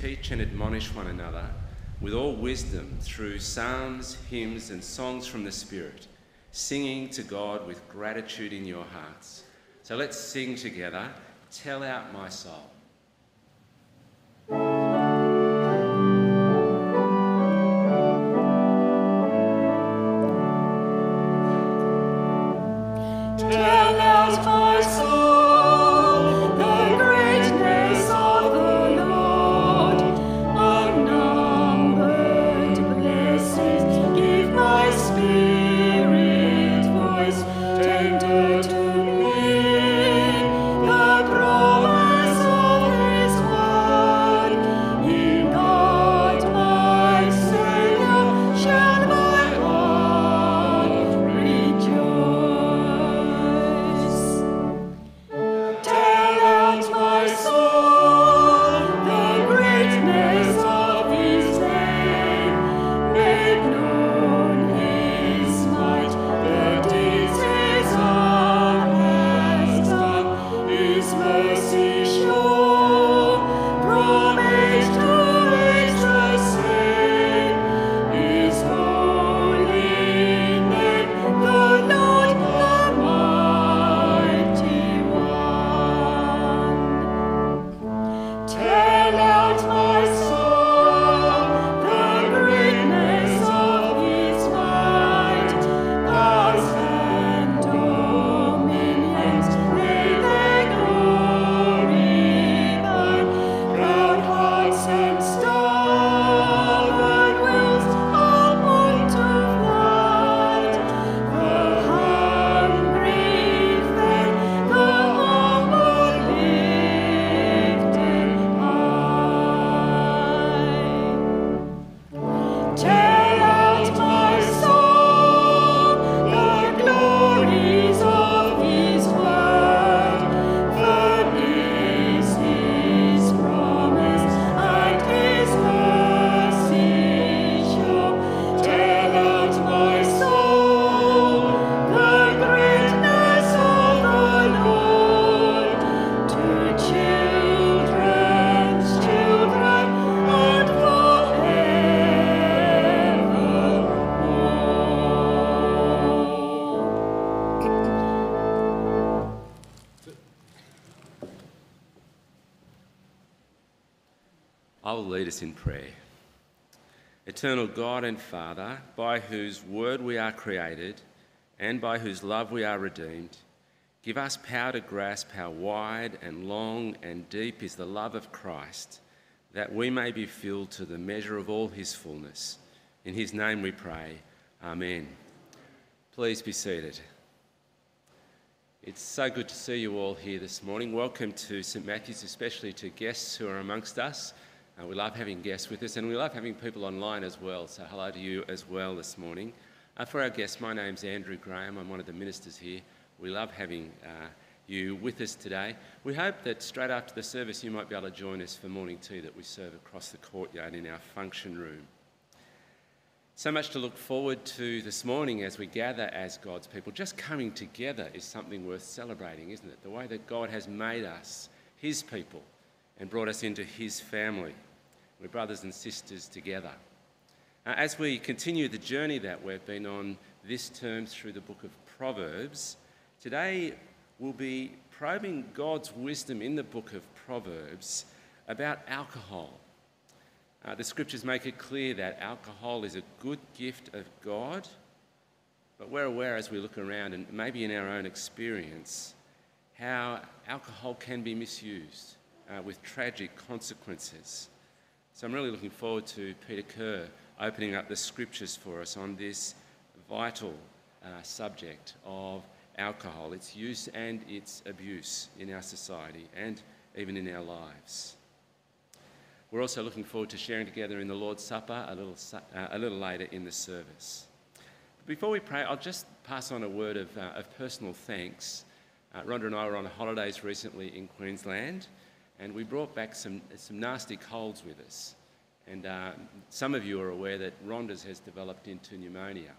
Teach and admonish one another with all wisdom through psalms, hymns, and songs from the Spirit, singing to God with gratitude in your hearts. So let's sing together, Tell Out My Soul. Eternal God and Father, by whose word we are created and by whose love we are redeemed, give us power to grasp how wide and long and deep is the love of Christ, that we may be filled to the measure of all his fullness. In his name we pray. Amen. Please be seated. It's so good to see you all here this morning. Welcome to St Matthew's, especially to guests who are amongst us. Uh, we love having guests with us and we love having people online as well. So, hello to you as well this morning. Uh, for our guests, my name's Andrew Graham. I'm one of the ministers here. We love having uh, you with us today. We hope that straight after the service you might be able to join us for morning tea that we serve across the courtyard in our function room. So much to look forward to this morning as we gather as God's people. Just coming together is something worth celebrating, isn't it? The way that God has made us His people and brought us into His family. We're brothers and sisters together. Uh, as we continue the journey that we've been on this term through the book of Proverbs, today we'll be probing God's wisdom in the book of Proverbs about alcohol. Uh, the scriptures make it clear that alcohol is a good gift of God, but we're aware as we look around and maybe in our own experience how alcohol can be misused uh, with tragic consequences. So I'm really looking forward to Peter Kerr opening up the scriptures for us on this vital uh, subject of alcohol, its use and its abuse in our society and even in our lives. We're also looking forward to sharing together in the Lord's Supper a little, uh, a little later in the service. Before we pray, I'll just pass on a word of, uh, of personal thanks. Uh, Rhonda and I were on holidays recently in Queensland, and we brought back some, some nasty colds with us. And uh, some of you are aware that Rhonda's has developed into pneumonia.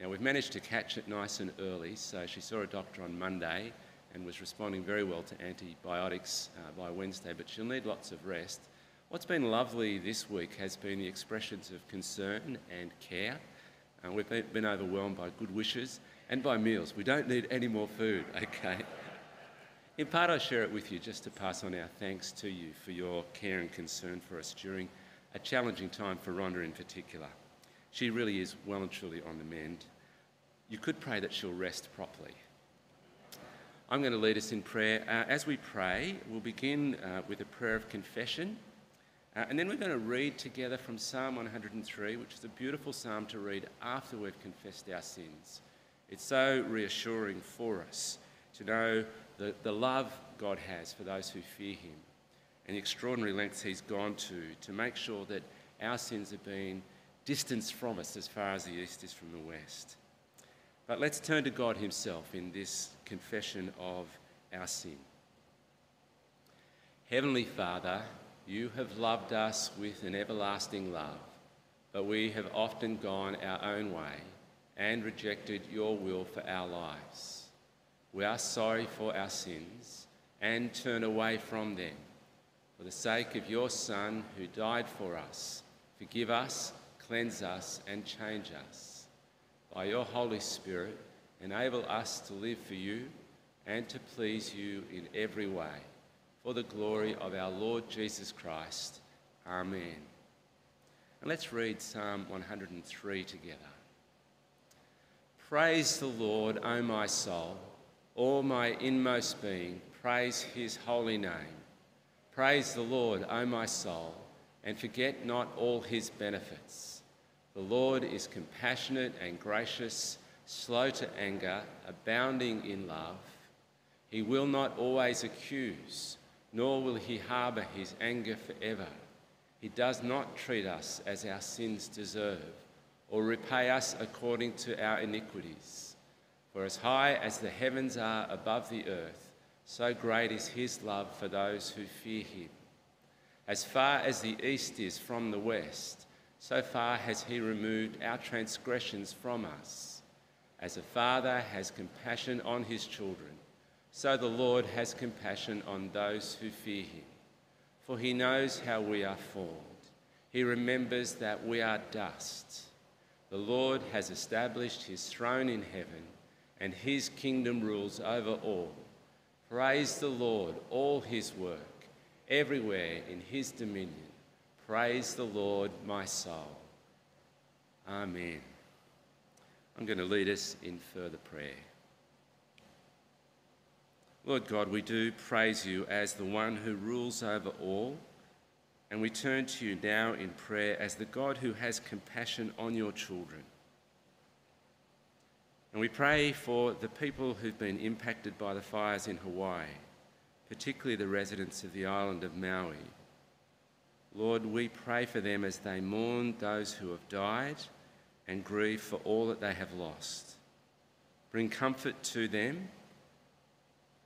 Now, we've managed to catch it nice and early, so she saw a doctor on Monday and was responding very well to antibiotics uh, by Wednesday, but she'll need lots of rest. What's been lovely this week has been the expressions of concern and care. Uh, we've been, been overwhelmed by good wishes and by meals. We don't need any more food, okay? In part, I share it with you just to pass on our thanks to you for your care and concern for us during a challenging time for Rhonda in particular. She really is well and truly on the mend. You could pray that she'll rest properly. I'm going to lead us in prayer. Uh, as we pray, we'll begin uh, with a prayer of confession. Uh, and then we're going to read together from Psalm 103, which is a beautiful psalm to read after we've confessed our sins. It's so reassuring for us to know the, the love God has for those who fear Him and the extraordinary lengths He's gone to to make sure that our sins have been distanced from us as far as the east is from the west. But let's turn to God Himself in this confession of our sin. Heavenly Father, you have loved us with an everlasting love, but we have often gone our own way and rejected your will for our lives. We are sorry for our sins and turn away from them. For the sake of your Son who died for us, forgive us, cleanse us, and change us. By your Holy Spirit, enable us to live for you and to please you in every way for the glory of our Lord Jesus Christ. Amen. And let's read Psalm 103 together. Praise the Lord, O my soul, all my inmost being, praise his holy name. Praise the Lord, O my soul, and forget not all his benefits. The Lord is compassionate and gracious, slow to anger, abounding in love. He will not always accuse nor will he harbour his anger forever. He does not treat us as our sins deserve, or repay us according to our iniquities. For as high as the heavens are above the earth, so great is his love for those who fear him. As far as the east is from the west, so far has he removed our transgressions from us. As a father has compassion on his children, so the Lord has compassion on those who fear him, for he knows how we are formed. He remembers that we are dust. The Lord has established his throne in heaven, and his kingdom rules over all. Praise the Lord, all his work, everywhere in his dominion. Praise the Lord, my soul. Amen. I'm going to lead us in further prayer. Lord God, we do praise you as the one who rules over all, and we turn to you now in prayer as the God who has compassion on your children. And we pray for the people who've been impacted by the fires in Hawaii, particularly the residents of the island of Maui. Lord, we pray for them as they mourn those who have died and grieve for all that they have lost. Bring comfort to them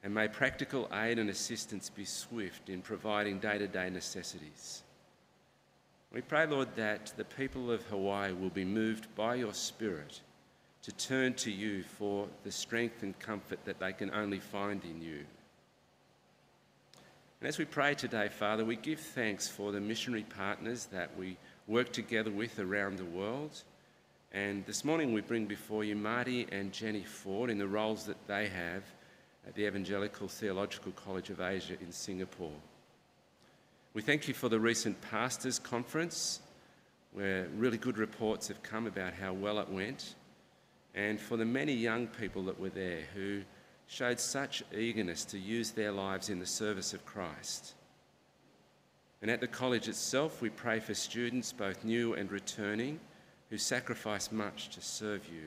and may practical aid and assistance be swift in providing day to day necessities. We pray, Lord, that the people of Hawaii will be moved by your Spirit to turn to you for the strength and comfort that they can only find in you. And as we pray today, Father, we give thanks for the missionary partners that we work together with around the world. And this morning we bring before you Marty and Jenny Ford in the roles that they have at the Evangelical Theological College of Asia in Singapore. We thank you for the recent pastors' conference, where really good reports have come about how well it went, and for the many young people that were there who showed such eagerness to use their lives in the service of Christ. And at the college itself, we pray for students, both new and returning, who sacrifice much to serve you.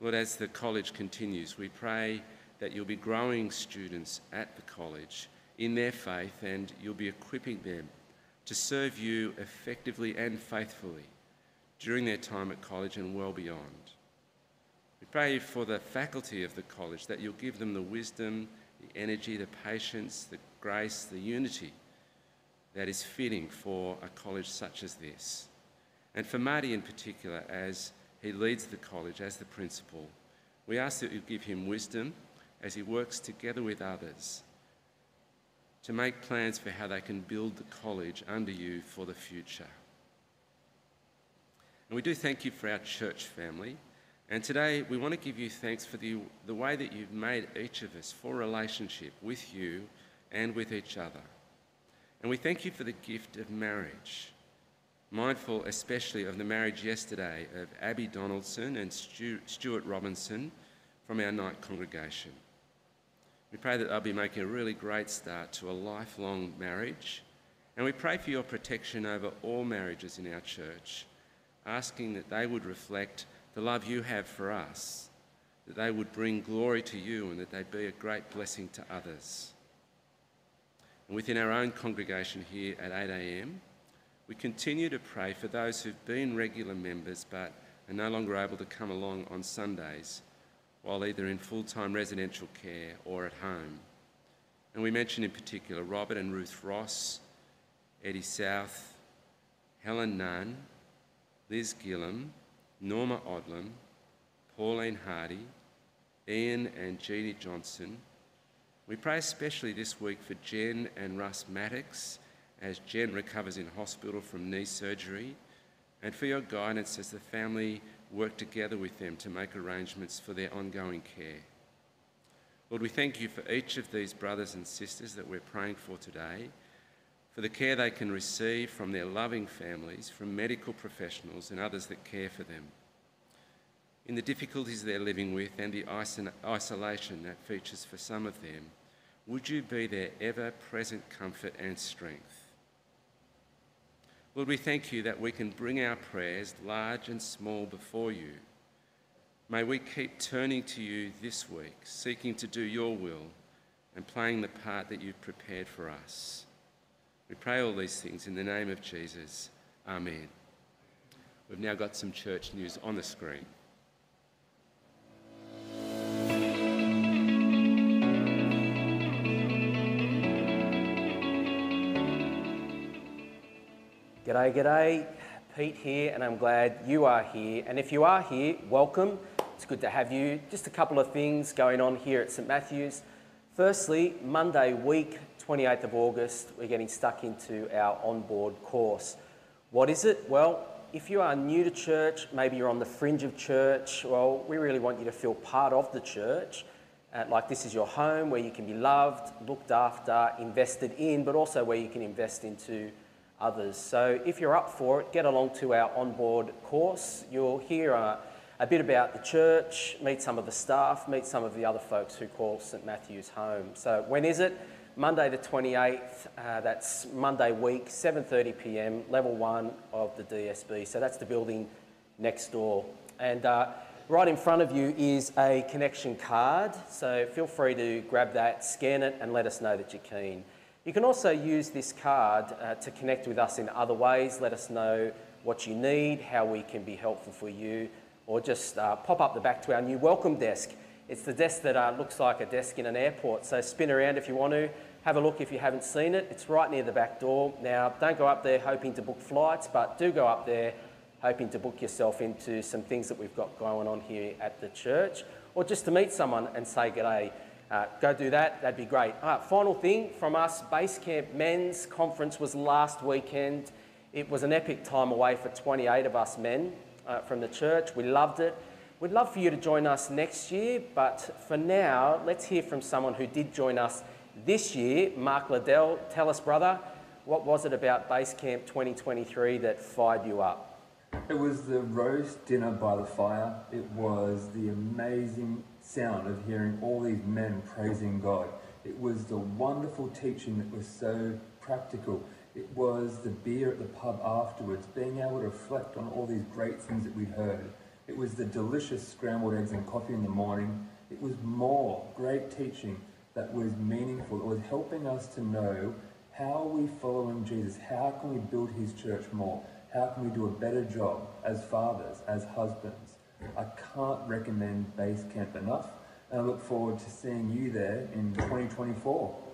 Lord, as the college continues, we pray that you'll be growing students at the college in their faith and you'll be equipping them to serve you effectively and faithfully during their time at college and well beyond. We pray for the faculty of the college that you'll give them the wisdom, the energy, the patience, the grace, the unity that is fitting for a college such as this. And for Marty in particular, as he leads the college as the principal. We ask that you give him wisdom as he works together with others to make plans for how they can build the college under you for the future. And we do thank you for our church family. And today we want to give you thanks for the, the way that you've made each of us for relationship with you and with each other. And we thank you for the gift of marriage, mindful especially of the marriage yesterday of Abby Donaldson and Stuart Robinson from our night congregation. We pray that they'll be making a really great start to a lifelong marriage. And we pray for your protection over all marriages in our church, asking that they would reflect the love you have for us, that they would bring glory to you, and that they'd be a great blessing to others. And within our own congregation here at 8am, we continue to pray for those who've been regular members but are no longer able to come along on Sundays while either in full time residential care or at home. And we mention in particular Robert and Ruth Ross, Eddie South, Helen Nunn, Liz Gillam, Norma Odlam, Pauline Hardy, Ian and Jeannie Johnson. We pray especially this week for Jen and Russ Maddox as Jen recovers in hospital from knee surgery, and for your guidance as the family work together with them to make arrangements for their ongoing care. Lord, we thank you for each of these brothers and sisters that we're praying for today, for the care they can receive from their loving families, from medical professionals and others that care for them. In the difficulties they're living with and the isolation that features for some of them, would you be their ever present comfort and strength? Lord, we thank you that we can bring our prayers, large and small, before you. May we keep turning to you this week, seeking to do your will and playing the part that you've prepared for us. We pray all these things in the name of Jesus. Amen. We've now got some church news on the screen. G'day, g'day. Pete here, and I'm glad you are here. And if you are here, welcome. It's good to have you. Just a couple of things going on here at St Matthew's. Firstly, Monday week, 28th of August, we're getting stuck into our onboard course. What is it? Well, if you are new to church, maybe you're on the fringe of church, well, we really want you to feel part of the church. Uh, like this is your home where you can be loved, looked after, invested in, but also where you can invest into others. So if you're up for it, get along to our onboard course. You'll hear uh, a bit about the church, meet some of the staff, meet some of the other folks who call St Matthew's home. So when is it? Monday the 28th, uh, that's Monday week, 7.30 p.m, level one of the DSB. So that's the building next door. And uh, right in front of you is a connection card. So feel free to grab that, scan it, and let us know that you're keen. You can also use this card uh, to connect with us in other ways. Let us know what you need, how we can be helpful for you, or just uh, pop up the back to our new welcome desk. It's the desk that uh, looks like a desk in an airport, so spin around if you want to. Have a look if you haven't seen it. It's right near the back door. Now, don't go up there hoping to book flights, but do go up there hoping to book yourself into some things that we've got going on here at the church, or just to meet someone and say g'day. Uh, go do that, that'd be great. Final thing from us Basecamp Men's Conference was last weekend. It was an epic time away for 28 of us men uh, from the church. We loved it. We'd love for you to join us next year, but for now, let's hear from someone who did join us this year. Mark Liddell, tell us, brother, what was it about Basecamp 2023 that fired you up? It was the roast dinner by the fire. It was the amazing sound of hearing all these men praising God. It was the wonderful teaching that was so practical. It was the beer at the pub afterwards, being able to reflect on all these great things that we'd heard. It was the delicious scrambled eggs and coffee in the morning. It was more great teaching that was meaningful. It was helping us to know how are we following Jesus? How can we build his church more? How can we do a better job as fathers, as husbands? I can't recommend Base Camp enough, and I look forward to seeing you there in 2024.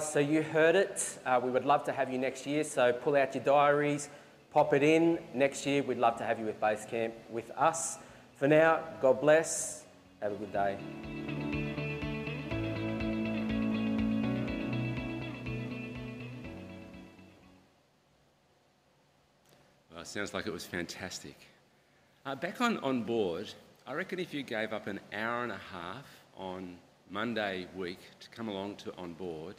Guys, so you heard it. Uh, we would love to have you next year, so pull out your diaries, pop it in. Next year, we'd love to have you with Base Camp with us. For now, God bless. Have a good day. Sounds like it was fantastic. Uh, back on, on board, I reckon if you gave up an hour and a half on Monday week to come along to on board,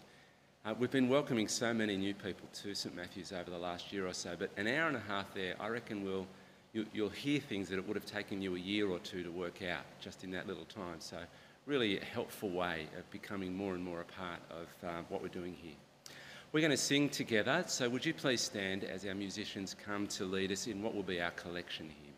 uh, we've been welcoming so many new people to St Matthew's over the last year or so, but an hour and a half there, I reckon will you, will hear things that it would have taken you a year or two to work out just in that little time. So, really a helpful way of becoming more and more a part of uh, what we're doing here. We're going to sing together, so would you please stand as our musicians come to lead us in what will be our collection here.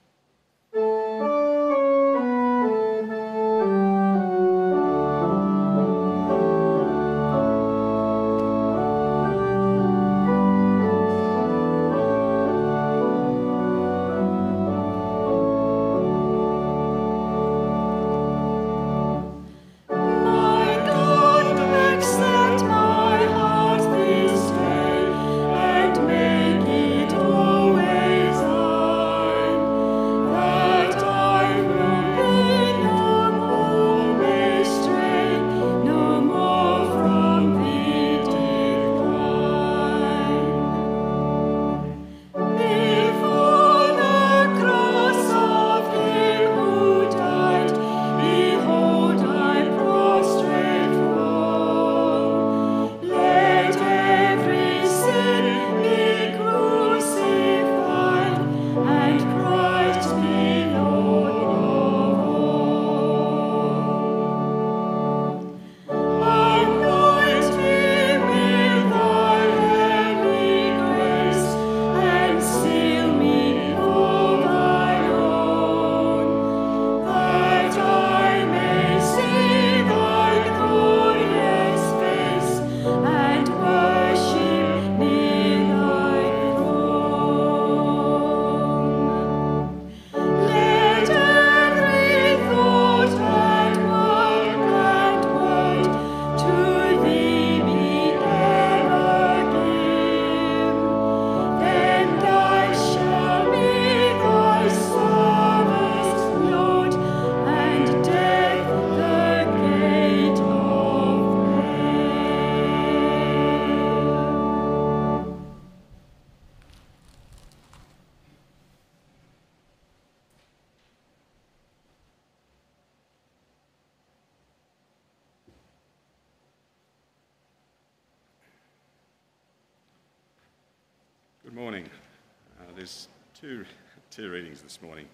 Two, two readings this morning.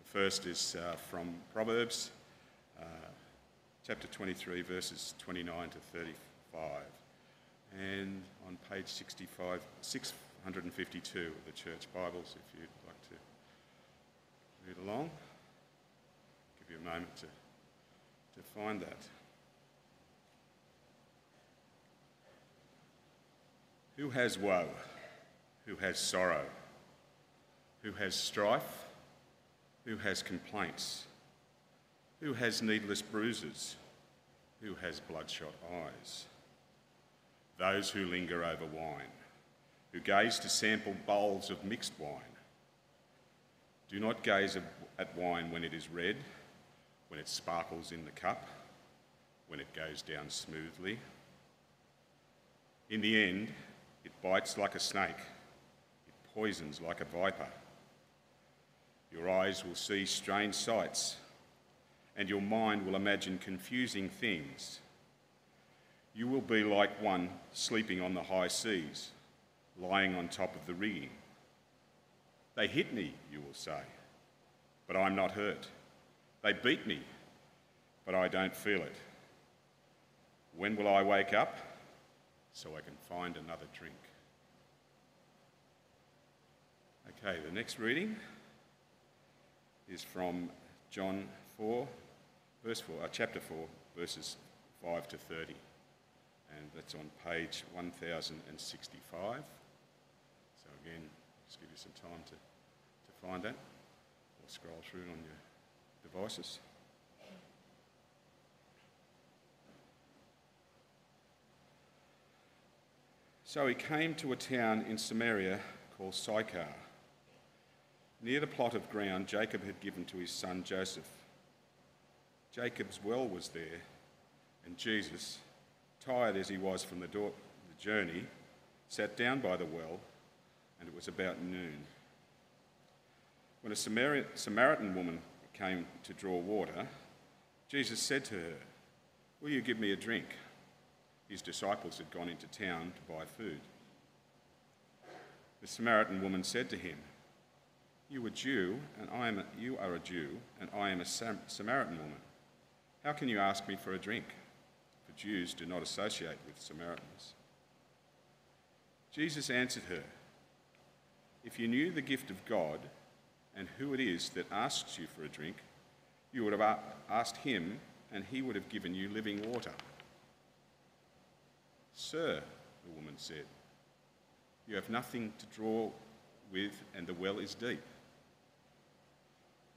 The first is uh, from Proverbs, uh, chapter 23, verses 29 to 35. And on page 65, 652 of the church Bibles, if you'd like to read along. Give you a moment to, to find that. Who has woe? Who has sorrow? Who has strife? Who has complaints? Who has needless bruises? Who has bloodshot eyes? Those who linger over wine, who gaze to sample bowls of mixed wine. Do not gaze at wine when it is red, when it sparkles in the cup, when it goes down smoothly. In the end, it bites like a snake, it poisons like a viper. Your eyes will see strange sights, and your mind will imagine confusing things. You will be like one sleeping on the high seas, lying on top of the rigging. They hit me, you will say, but I'm not hurt. They beat me, but I don't feel it. When will I wake up so I can find another drink? Okay, the next reading is from John 4, verse 4, uh, chapter 4, verses 5 to 30. And that's on page 1065. So again, just give you some time to, to find that or scroll through it on your devices. So he came to a town in Samaria called Sychar, near the plot of ground Jacob had given to his son Joseph. Jacob's well was there, and Jesus, tired as he was from the, do- the journey, sat down by the well, and it was about noon. When a Samari- Samaritan woman came to draw water, Jesus said to her, Will you give me a drink? His disciples had gone into town to buy food. The Samaritan woman said to him, You are a Jew, and I am a, you are a Jew, and I am a Sam- Samaritan woman. How can you ask me for a drink? For Jews do not associate with Samaritans. Jesus answered her, If you knew the gift of God and who it is that asks you for a drink, you would have asked him, and he would have given you living water. Sir, the woman said, you have nothing to draw with, and the well is deep.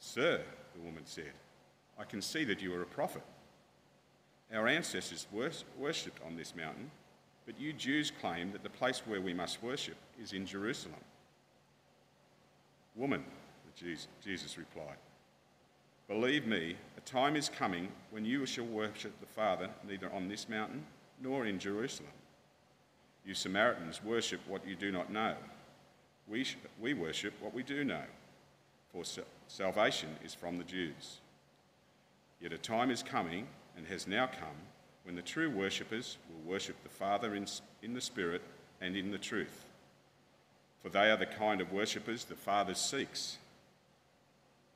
Sir, the woman said, I can see that you are a prophet. Our ancestors worshipped on this mountain, but you Jews claim that the place where we must worship is in Jerusalem. Woman, Jesus, replied, believe me, a time is coming when you shall worship the Father neither on this mountain nor in Jerusalem. You Samaritans worship what you do not know. We, we worship what we do know, for salvation is from the Jews. Yet a time is coming, and has now come, when the true worshippers will worship the Father in, in the Spirit and in the truth. For they are the kind of worshippers the Father seeks.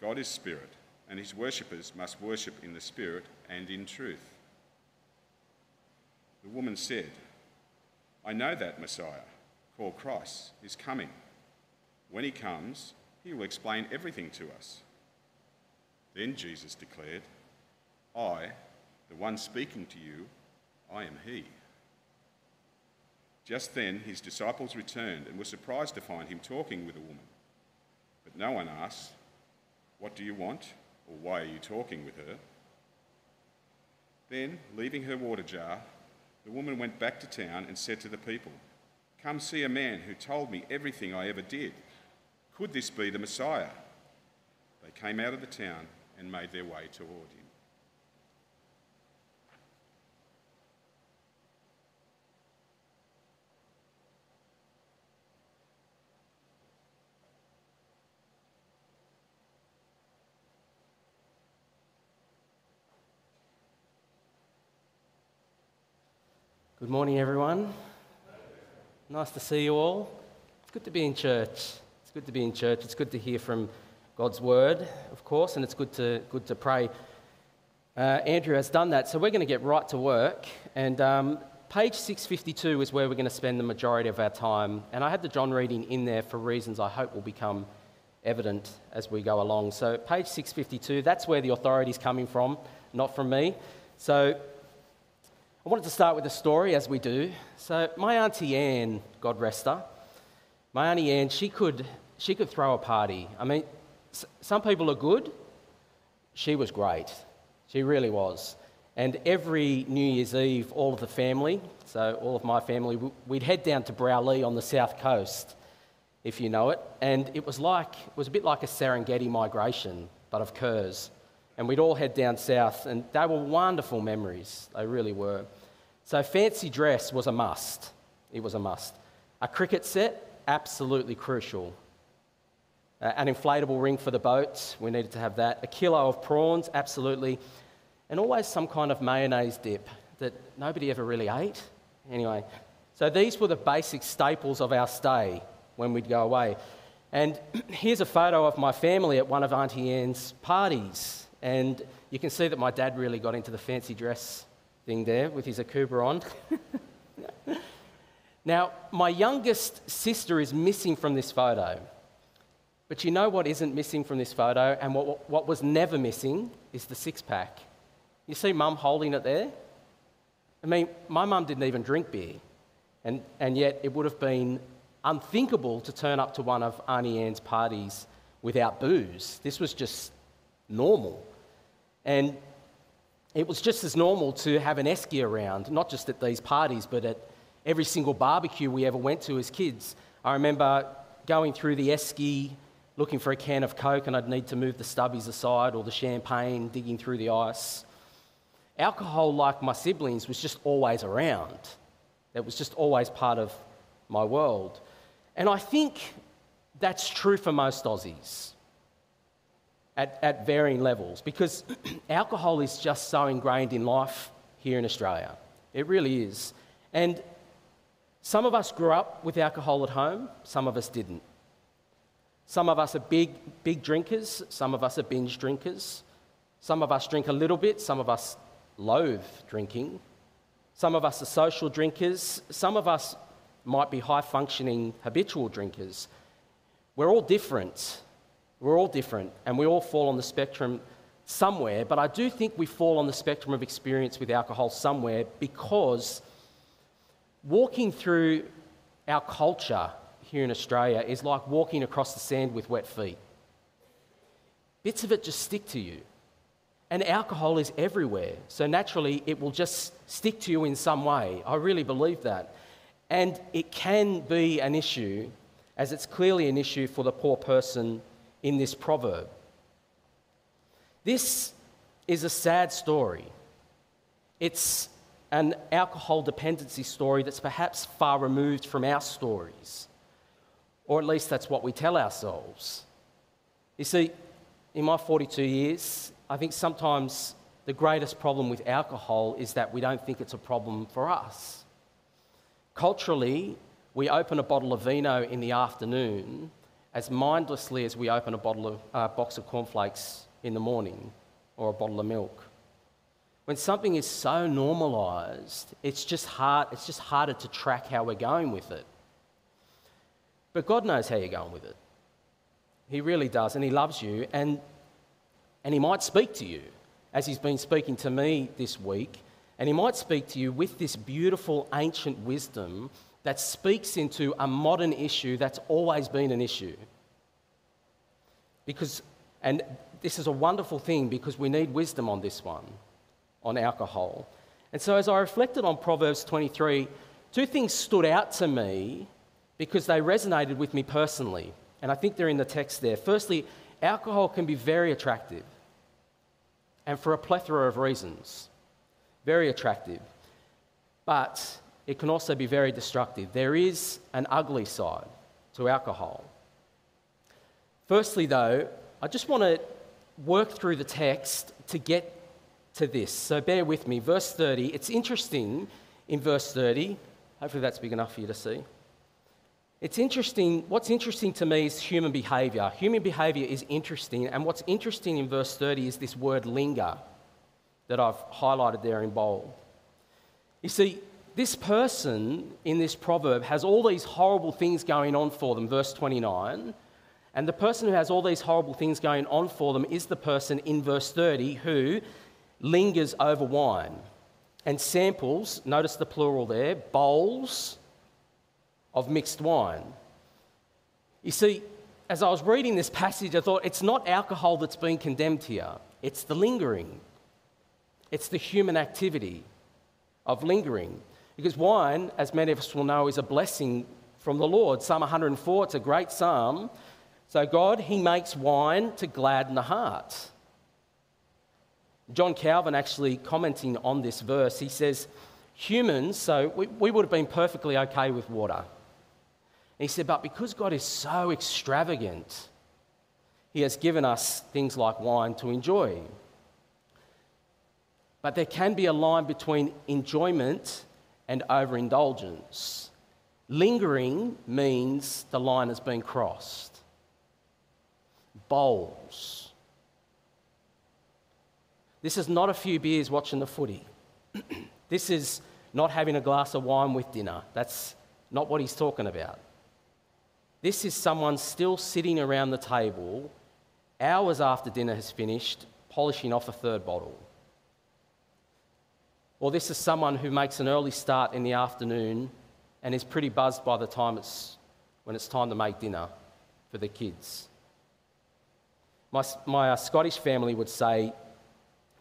God is Spirit, and his worshippers must worship in the Spirit and in truth. The woman said, I know that Messiah, called Christ, is coming. When he comes, he will explain everything to us. Then Jesus declared, I, the one speaking to you, I am he. Just then his disciples returned and were surprised to find him talking with a woman. But no one asked, What do you want? or Why are you talking with her? Then, leaving her water jar, the woman went back to town and said to the people, Come see a man who told me everything I ever did. Could this be the Messiah? They came out of the town and made their way toward him. Good morning, everyone. Nice to see you all. It's good to be in church. Good to be in church. It's good to hear from God's word, of course, and it's good to, good to pray. Uh, Andrew has done that, so we're going to get right to work. And um, page 652 is where we're going to spend the majority of our time. And I had the John reading in there for reasons I hope will become evident as we go along. So, page 652, that's where the authority is coming from, not from me. So, I wanted to start with a story, as we do. So, my auntie Anne, God rest her, my auntie Anne, she could, she could throw a party. I mean, s- some people are good. She was great. She really was. And every New Year's Eve, all of the family, so all of my family, we'd head down to Broulee on the south coast, if you know it. And it was like, it was a bit like a Serengeti migration, but of curs. And we'd all head down south, and they were wonderful memories. They really were. So, fancy dress was a must. It was a must. A cricket set, absolutely crucial. Uh, an inflatable ring for the boat, we needed to have that. A kilo of prawns, absolutely. And always some kind of mayonnaise dip that nobody ever really ate. Anyway, so these were the basic staples of our stay when we'd go away. And here's a photo of my family at one of Auntie Anne's parties. And you can see that my dad really got into the fancy dress thing there with his Akubra on. now, my youngest sister is missing from this photo. But you know what isn't missing from this photo, and what, what was never missing is the six pack. You see mum holding it there? I mean, my mum didn't even drink beer, and, and yet it would have been unthinkable to turn up to one of Auntie Anne's parties without booze. This was just normal. And it was just as normal to have an esky around, not just at these parties, but at every single barbecue we ever went to as kids. I remember going through the esky looking for a can of Coke and I'd need to move the stubbies aside or the champagne, digging through the ice. Alcohol, like my siblings, was just always around. It was just always part of my world. And I think that's true for most Aussies at, at varying levels because alcohol is just so ingrained in life here in Australia. It really is. And some of us grew up with alcohol at home, some of us didn't. Some of us are big, big drinkers, some of us are binge drinkers. Some of us drink a little bit, some of us loathe drinking. Some of us are social drinkers, some of us might be high functioning habitual drinkers. We're all different. We're all different, and we all fall on the spectrum somewhere, but I do think we fall on the spectrum of experience with alcohol somewhere because walking through our culture here in Australia is like walking across the sand with wet feet. Bits of it just stick to you. And alcohol is everywhere, so naturally it will just stick to you in some way. I really believe that. And it can be an issue, as it's clearly an issue for the poor person in this proverb. This is a sad story. It's an alcohol dependency story that's perhaps far removed from our stories, or at least that's what we tell ourselves. You see, in my 42 years, I think sometimes the greatest problem with alcohol is that we don't think it's a problem for us. Culturally, we open a bottle of vino in the afternoon as mindlessly as we open a bottle of, uh, box of cornflakes in the morning or a bottle of milk. When something is so normalized, it's just, hard, it's just harder to track how we're going with it. But God knows how you're going with it. He really does, and He loves you, and, and He might speak to you, as He's been speaking to me this week and he might speak to you with this beautiful ancient wisdom that speaks into a modern issue that's always been an issue. Because, and this is a wonderful thing because we need wisdom on this one, on alcohol. And so as I reflected on Proverbs 23, two things stood out to me because they resonated with me personally. And I think they're in the text there. Firstly, alcohol can be very attractive, and for a plethora of reasons very attractive, but it can also be very destructive. There is an ugly side to alcohol. Firstly, though, I just want to work through the text to get to this. So bear with me. Verse 30, it's interesting in verse 30. Hopefully, that's big enough for you to see. It's interesting, what's interesting to me is human behavior. Human behavior is interesting, and what's interesting in verse 30 is this word linger that I've highlighted there in bold. You see, this person in this proverb has all these horrible things going on for them, verse 29. And the person who has all these horrible things going on for them is the person in verse 30 who lingers over wine and samples, notice the plural there, bowls of mixed wine. You see, as I was reading this passage, I thought it's not alcohol that's being condemned here, it's the lingering. It's the human activity of lingering. Because wine, as many of us will know, is a blessing from the Lord. Psalm 104, it's a great psalm. So, God, He makes wine to gladden the heart. John Calvin, actually commenting on this verse, he says, Humans, so we, we would have been perfectly okay with water. He said, but because God is so extravagant, he has given us things like wine to enjoy. But there can be a line between enjoyment and overindulgence. Lingering means the line has been crossed. Bowls. This is not a few beers watching the footy. this is not having a glass of wine with dinner. That's not what he's talking about. This is someone still sitting around the table hours after dinner has finished, polishing off a third bottle. Or this is someone who makes an early start in the afternoon and is pretty buzzed by the time it's when it's time to make dinner for the kids. My, my uh, Scottish family would say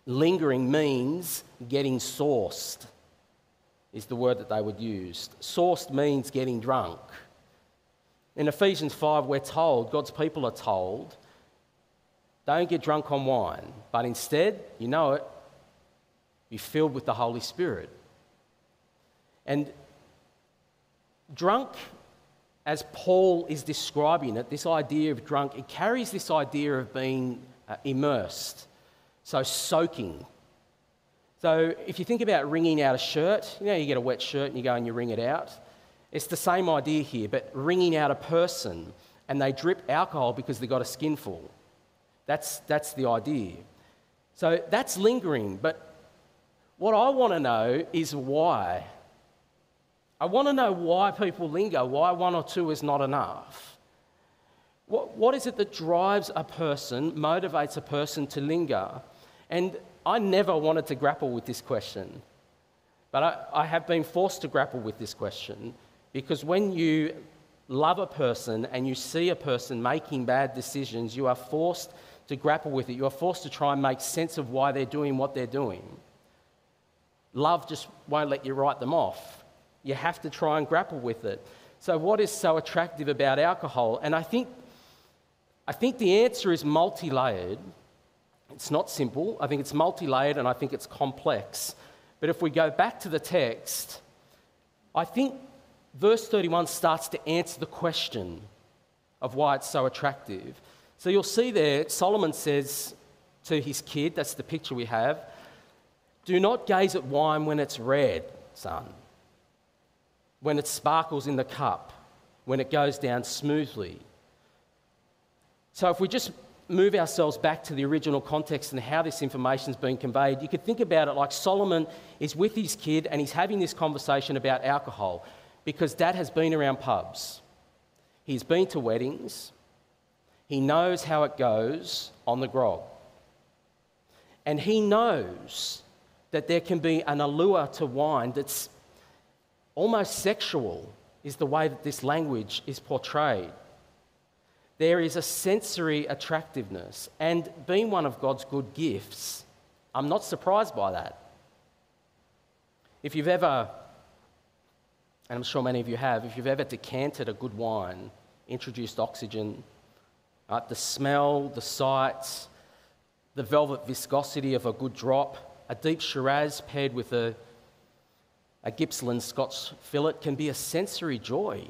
lingering means getting sauced, is the word that they would use. Sauced means getting drunk. In Ephesians 5, we're told, God's people are told, don't get drunk on wine, but instead, you know it, be filled with the Holy Spirit. And drunk, as Paul is describing it, this idea of drunk, it carries this idea of being uh, immersed, so soaking. So if you think about wringing out a shirt, you know, you get a wet shirt and you go and you wring it out. It's the same idea here, but wringing out a person and they drip alcohol because they've got a skinful. That's, that's the idea. So that's lingering, but what I want to know is why. I want to know why people linger, why one or two is not enough. What, what is it that drives a person, motivates a person to linger? And I never wanted to grapple with this question, but I, I have been forced to grapple with this question because when you love a person and you see a person making bad decisions, you are forced to grapple with it. You are forced to try and make sense of why they're doing what they're doing. Love just won't let you write them off. You have to try and grapple with it. So, what is so attractive about alcohol? And I think, I think the answer is multi layered. It's not simple. I think it's multi layered and I think it's complex. But if we go back to the text, I think verse 31 starts to answer the question of why it's so attractive. So you'll see there, Solomon says to his kid, that's the picture we have, do not gaze at wine when it's red, son, when it sparkles in the cup, when it goes down smoothly. So if we just move ourselves back to the original context and how this information is being conveyed, you could think about it like Solomon is with his kid and he's having this conversation about alcohol because dad has been around pubs. He's been to weddings. He knows how it goes on the grog. And he knows that there can be an allure to wine that's almost sexual, is the way that this language is portrayed. There is a sensory attractiveness, and being one of God's good gifts, I'm not surprised by that. If you've ever, and I'm sure many of you have, if you've ever decanted a good wine, introduced oxygen, Right? The smell, the sights, the velvet viscosity of a good drop, a deep Shiraz paired with a, a Gippsland Scotch fillet can be a sensory joy.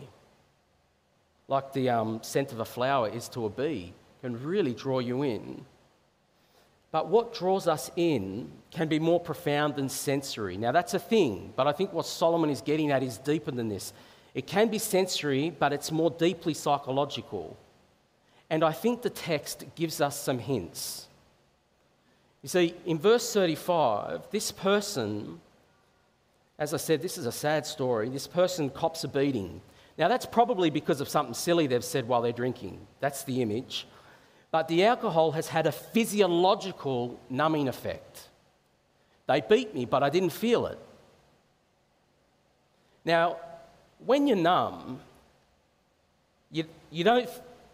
Like the um, scent of a flower is to a bee, can really draw you in. But what draws us in can be more profound than sensory. Now, that's a thing, but I think what Solomon is getting at is deeper than this. It can be sensory, but it's more deeply psychological. And I think the text gives us some hints. You see, in verse 35, this person, as I said, this is a sad story. This person cops a beating. Now, that's probably because of something silly they've said while they're drinking. That's the image. But the alcohol has had a physiological numbing effect. They beat me, but I didn't feel it. Now, when you're numb, you, you don't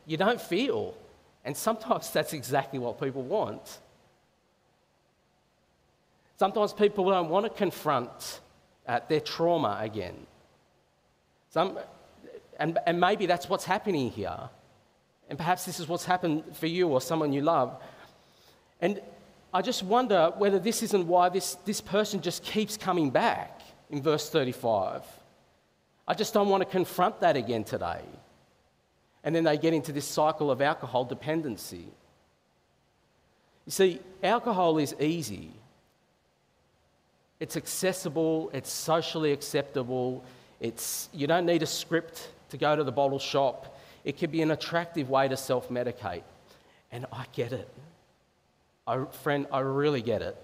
you don't feel. And sometimes that's exactly what people want. Sometimes people don't want to confront uh, their trauma again. Some, and, and maybe that's what's happening here. And perhaps this is what's happened for you or someone you love. And I just wonder whether this isn't why this, this person just keeps coming back. in verse 35. I just don't want to confront that again today. And then they get into this cycle of alcohol dependency. You see, alcohol is easy. It's accessible, it's socially acceptable, it's, you don't need a script to go to the bottle shop. It can be an attractive way to self medicate. And I get it. I, friend, I really get it.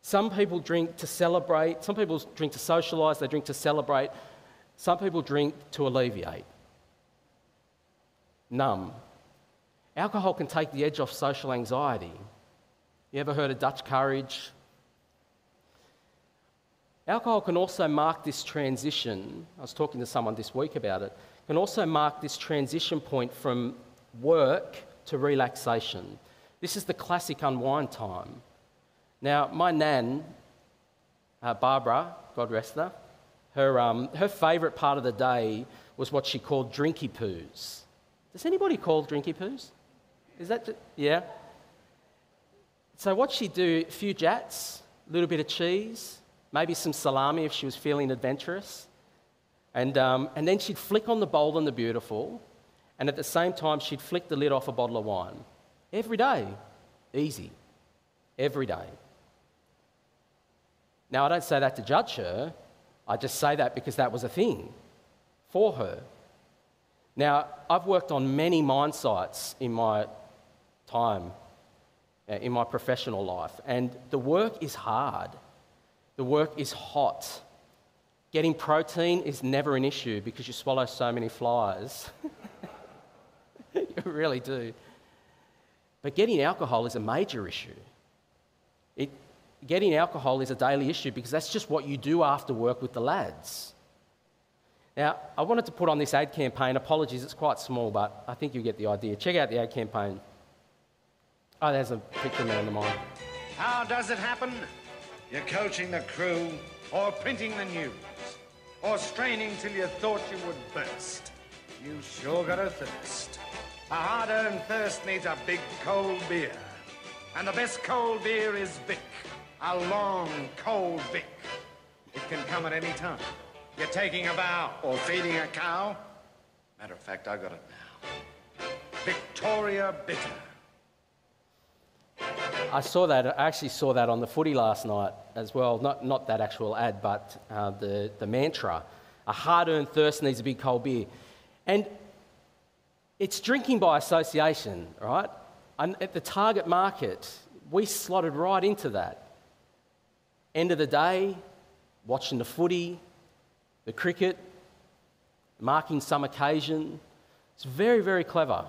Some people drink to celebrate, some people drink to socialise, they drink to celebrate, some people drink to alleviate, numb. Alcohol can take the edge off social anxiety. You ever heard of Dutch courage? Alcohol can also mark this transition. I was talking to someone this week about it. Can also mark this transition point from work to relaxation. This is the classic unwind time. Now, my nan, uh, Barbara, God rest her, her, um, her favourite part of the day was what she called drinky poos. Does anybody call drinky poos? Is that, yeah? So, what she'd do, a few Jatz, a little bit of cheese, maybe some salami if she was feeling adventurous. And, um, and then she'd flick on the bold and the beautiful, and at the same time, she'd flick the lid off a bottle of wine. Every day. Easy. Every day. Now, I don't say that to judge her, I just say that because that was a thing for her. Now, I've worked on many mine sites in my time, uh, in my professional life, and the work is hard. The work is hot. Getting protein is never an issue because you swallow so many flies. you really do. But getting alcohol is a major issue. It, getting alcohol is a daily issue because that's just what you do after work with the lads. Now, I wanted to put on this ad campaign. Apologies, it's quite small, but I think you get the idea. Check out the ad campaign. Oh, there's a picture there in the mind. How does it happen? You're coaching the crew, or printing the news, or straining till you thought you would burst. You sure got a thirst. A hard-earned thirst needs a big cold beer. And the best cold beer is Vic. A long, cold Vic. It can come at any time. You're taking a bow or feeding a cow. Matter of fact, I got it now. Victoria Bitter. I saw that. I actually saw that on the footy last night as well. Not, not that actual ad, but uh, the, the mantra. A hard earned thirst needs a big cold beer. And it's drinking by association, right? And at the target market, we slotted right into that. End of the day, watching the footy, the cricket, marking some occasion. It's very, very clever.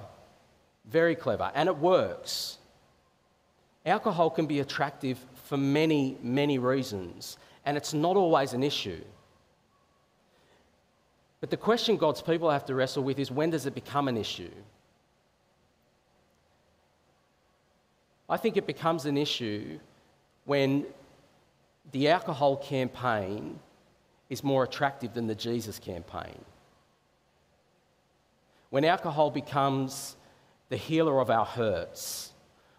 Very clever. And it works. Alcohol can be attractive for many, many reasons, and it's not always an issue. But the question God's people have to wrestle with is when does it become an issue? I think it becomes an issue when the alcohol campaign is more attractive than the Jesus campaign. When alcohol becomes the healer of our hurts,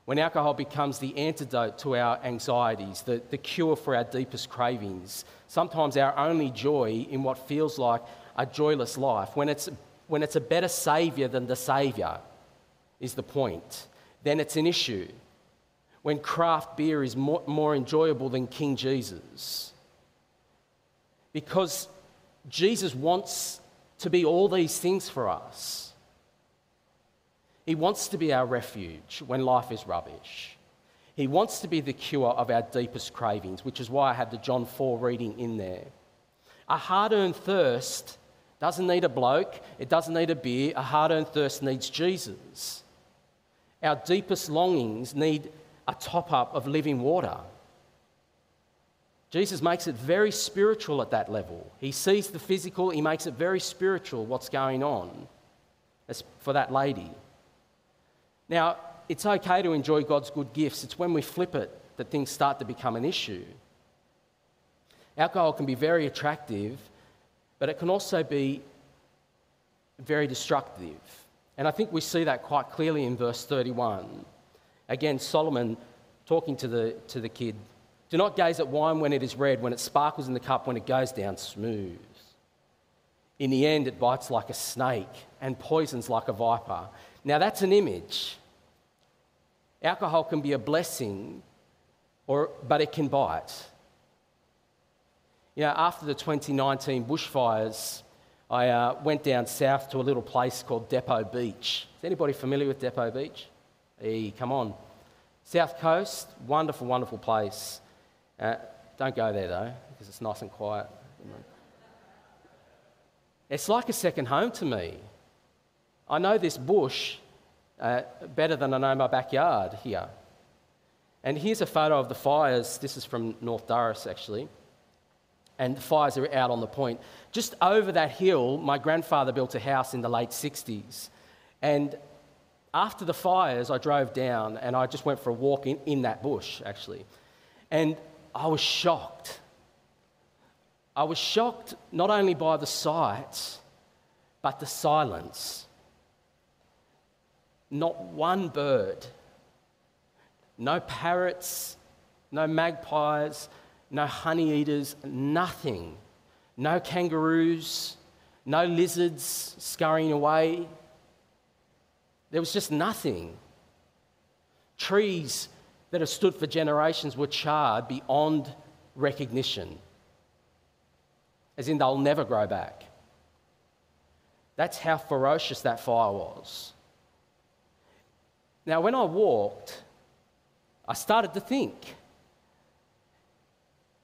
when alcohol becomes the antidote to our anxieties, the, the cure for our deepest cravings, sometimes our only joy in what feels like a joyless life, when it's, when it's a better saviour than the saviour, is the point, then it's an issue. When craft beer is more, more enjoyable than King Jesus. Because Jesus wants to be all these things for us. He wants to be our refuge when life is rubbish. He wants to be the cure of our deepest cravings, which is why I had the John 4 reading in there. A hard earned thirst doesn't need a bloke, it doesn't need a beer. A hard earned thirst needs Jesus. Our deepest longings need a top up of living water. Jesus makes it very spiritual at that level. He sees the physical, he makes it very spiritual what's going on As for that lady. Now, it's okay to enjoy God's good gifts. It's when we flip it that things start to become an issue. Alcohol can be very attractive, but it can also be very destructive. And I think we see that quite clearly in verse 31. Again, Solomon talking to the, to the kid Do not gaze at wine when it is red, when it sparkles in the cup, when it goes down smooth. In the end, it bites like a snake and poisons like a viper. Now, that's an image. Alcohol can be a blessing, or, but it can bite. You know, after the 2019 bushfires, I uh, went down south to a little place called Depot Beach. Is anybody familiar with Depot Beach? Hey, come on. South Coast, wonderful, wonderful place. Uh, don't go there though, because it's nice and quiet. It's like a second home to me. I know this bush uh, better than I know my backyard here. And here's a photo of the fires. This is from North Durras, actually. And the fires are out on the point. Just over that hill, my grandfather built a house in the late 60s. And after the fires, I drove down and I just went for a walk in, in that bush, actually. And I was shocked. I was shocked not only by the sights, but the silence. Not one bird, no parrots, no magpies, no honey eaters, nothing. No kangaroos, no lizards scurrying away. There was just nothing. Trees that have stood for generations were charred beyond recognition, as in they'll never grow back. That's how ferocious that fire was. Now, when I walked, I started to think.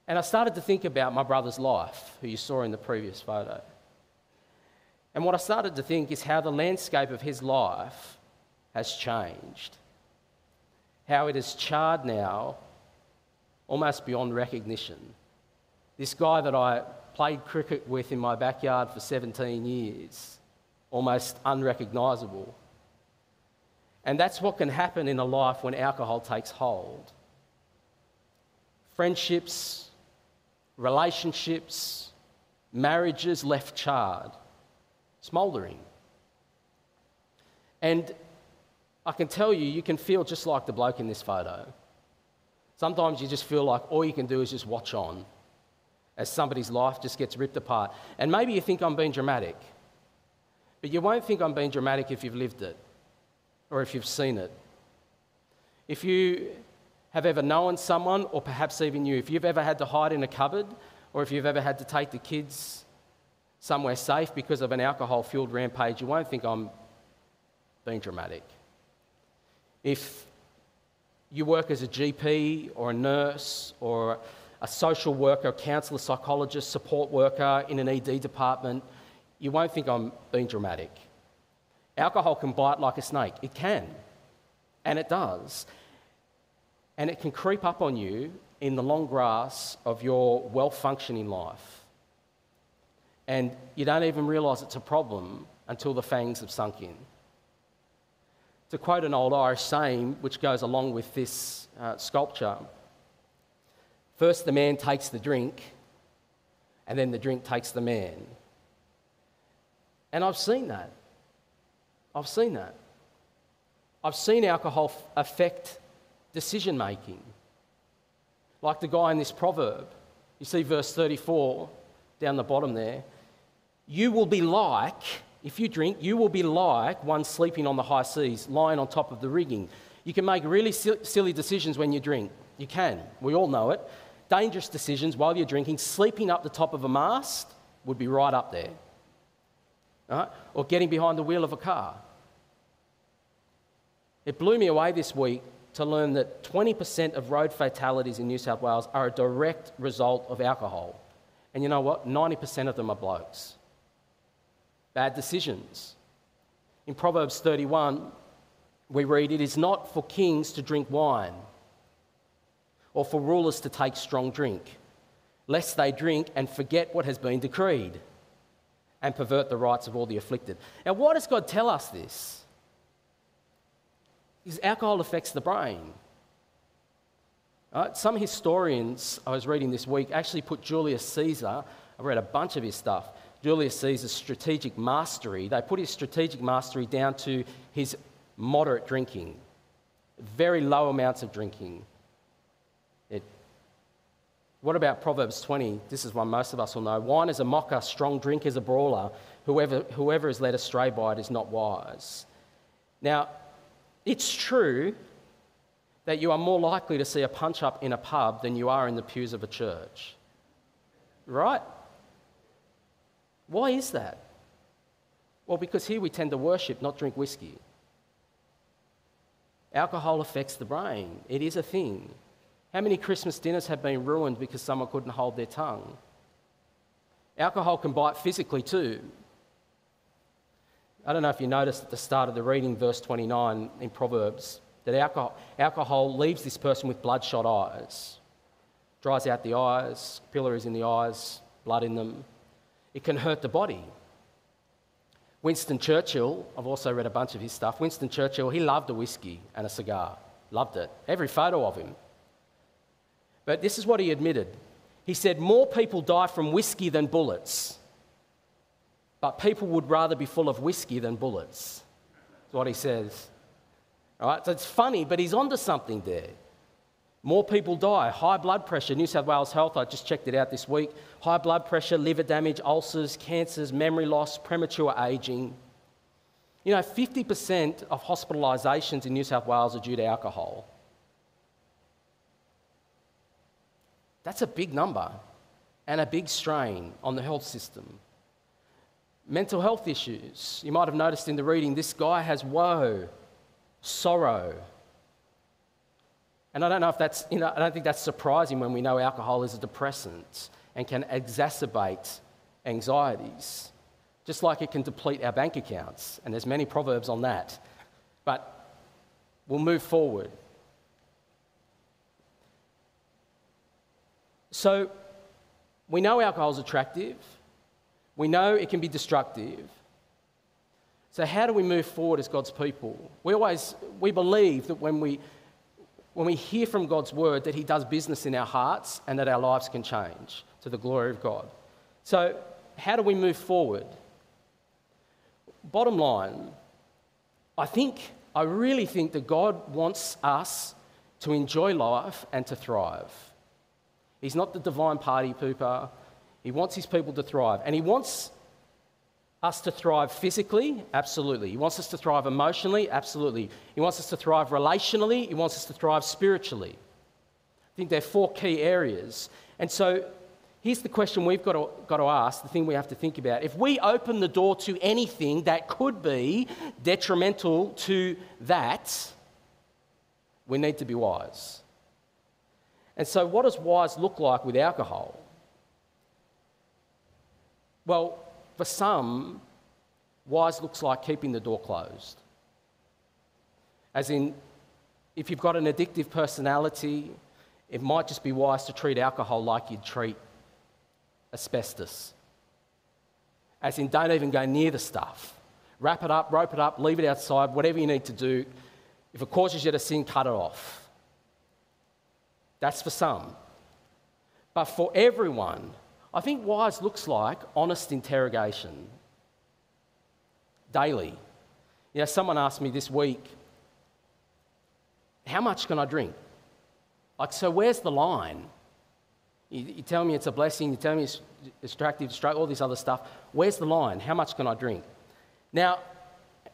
And I started to think about my brother's life, who you saw in the previous photo. And what I started to think is how the landscape of his life has changed. How it is charred now, almost beyond recognition. This guy that I played cricket with in my backyard for 17 years, almost unrecognisable. And that's what can happen in a life when alcohol takes hold. Friendships, relationships, marriages left charred, smouldering. And I can tell you, you can feel just like the bloke in this photo. Sometimes you just feel like all you can do is just watch on as somebody's life just gets ripped apart. And maybe you think I'm being dramatic, but you won't think I'm being dramatic if you've lived it or if you've seen it. If you have ever known someone, or perhaps even you, if you've ever had to hide in a cupboard, or if you've ever had to take the kids somewhere safe because of an alcohol fueled rampage, you won't think I'm being dramatic. If you work as a GP or a nurse or a social worker, a counsellor, psychologist, support worker in an ED department, you won't think I'm being dramatic. Alcohol can bite like a snake. It can. And it does. And it can creep up on you in the long grass of your well functioning life. And you don't even realise it's a problem until the fangs have sunk in. To quote an old Irish saying, which goes along with this uh, sculpture first the man takes the drink, and then the drink takes the man. And I've seen that. I've seen that. I've seen alcohol affect decision making. Like the guy in this proverb. You see verse 34 down the bottom there. You will be like if you drink, you will be like one sleeping on the high seas, lying on top of the rigging. You can make really silly decisions when you drink. You can. We all know it. Dangerous decisions while you're drinking. Sleeping up the top of a mast would be right up there. Right? Or getting behind the wheel of a car. It blew me away this week to learn that 20% of road fatalities in New South Wales are a direct result of alcohol. And you know what? 90% of them are blokes bad decisions. In Proverbs 31, we read, It is not for kings to drink wine or for rulers to take strong drink, lest they drink and forget what has been decreed and pervert the rights of all the afflicted. Now, why does God tell us this? Because alcohol affects the brain. some historians I was reading this week actually put Julius Caesar, I read a bunch of his stuff, Julius Caesar's strategic mastery, they put his strategic mastery down to his moderate drinking, very low amounts of drinking. What about Proverbs 20? This is one most of us will know. Wine is a mocker, strong drink is a brawler. Whoever, whoever is led astray by it is not wise. Now, it's true that you are more likely to see a punch up in a pub than you are in the pews of a church. Right? Why is that? Well, because here we tend to worship, not drink whiskey. Alcohol affects the brain, it is a thing. How many Christmas dinners have been ruined because someone couldn't hold their tongue? Alcohol can bite physically too. I don't know if you noticed at the start of the reading, verse 29 in Proverbs, that alcohol, alcohol leaves this person with bloodshot eyes, dries out the eyes, capillaries in the eyes, blood in them. It can hurt the body. Winston Churchill, I've also read a bunch of his stuff. Winston Churchill, he loved a whiskey and a cigar, loved it. Every photo of him. But this is what he admitted. He said, More people die from whiskey than bullets, but people would rather be full of whiskey than bullets. That's what he says. All right, so it's funny, but he's onto something there. More people die. High blood pressure. New South Wales Health, I just checked it out this week. High blood pressure, liver damage, ulcers, cancers, memory loss, premature aging. You know, 50% of hospitalisations in New South Wales are due to alcohol. That's a big number and a big strain on the health system. Mental health issues. You might have noticed in the reading this guy has woe, sorrow. And I don't know if that's, you know, I don't think that's surprising when we know alcohol is a depressant and can exacerbate anxieties, just like it can deplete our bank accounts. And there's many proverbs on that. But we'll move forward. So we know alcohol is attractive. We know it can be destructive. So how do we move forward as God's people? We always we believe that when we when we hear from God's word that he does business in our hearts and that our lives can change to the glory of God. So how do we move forward? Bottom line, I think I really think that God wants us to enjoy life and to thrive. He's not the divine party pooper. He wants his people to thrive. And he wants us to thrive physically? Absolutely. He wants us to thrive emotionally? Absolutely. He wants us to thrive relationally? He wants us to thrive spiritually. I think there are four key areas. And so here's the question we've got to, got to ask, the thing we have to think about. If we open the door to anything that could be detrimental to that, we need to be wise. And so, what does wise look like with alcohol? Well, for some, wise looks like keeping the door closed. As in, if you've got an addictive personality, it might just be wise to treat alcohol like you'd treat asbestos. As in, don't even go near the stuff. Wrap it up, rope it up, leave it outside, whatever you need to do. If it causes you to sin, cut it off. That's for some. But for everyone, I think wise looks like honest interrogation daily. You know, someone asked me this week, How much can I drink? Like, so where's the line? You, you tell me it's a blessing, you tell me it's distractive, all this other stuff. Where's the line? How much can I drink? Now,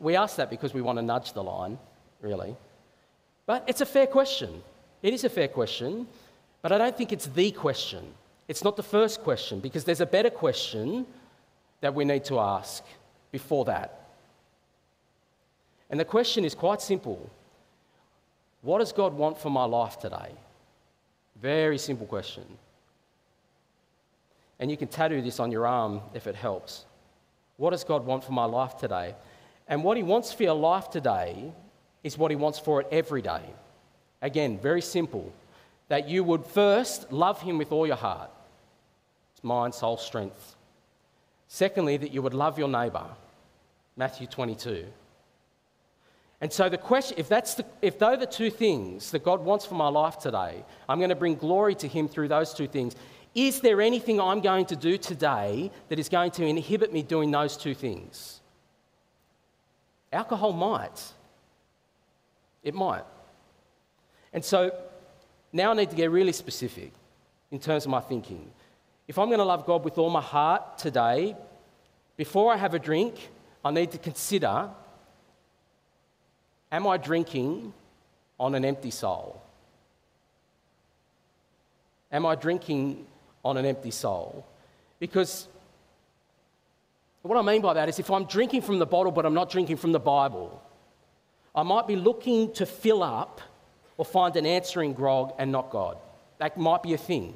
we ask that because we want to nudge the line, really. But it's a fair question. It is a fair question, but I don't think it's the question. It's not the first question because there's a better question that we need to ask before that. And the question is quite simple What does God want for my life today? Very simple question. And you can tattoo this on your arm if it helps. What does God want for my life today? And what He wants for your life today is what He wants for it every day. Again, very simple. That you would first love him with all your heart, mind, soul, strength. Secondly, that you would love your neighbour, Matthew 22. And so the question, if that's the, if those are the two things that God wants for my life today, I'm going to bring glory to Him through those two things. Is there anything I'm going to do today that is going to inhibit me doing those two things? Alcohol might. It might. And so now I need to get really specific. in terms of my thinking. If I'm going to love God with all my heart today, before I have a drink, I need to consider am I drinking on an empty soul? Am I drinking on an empty soul? Because what I mean by that is if I'm drinking from the bottle but I'm not drinking from the Bible, I might be looking to fill up or find an answering grog and not God. That might be a thing.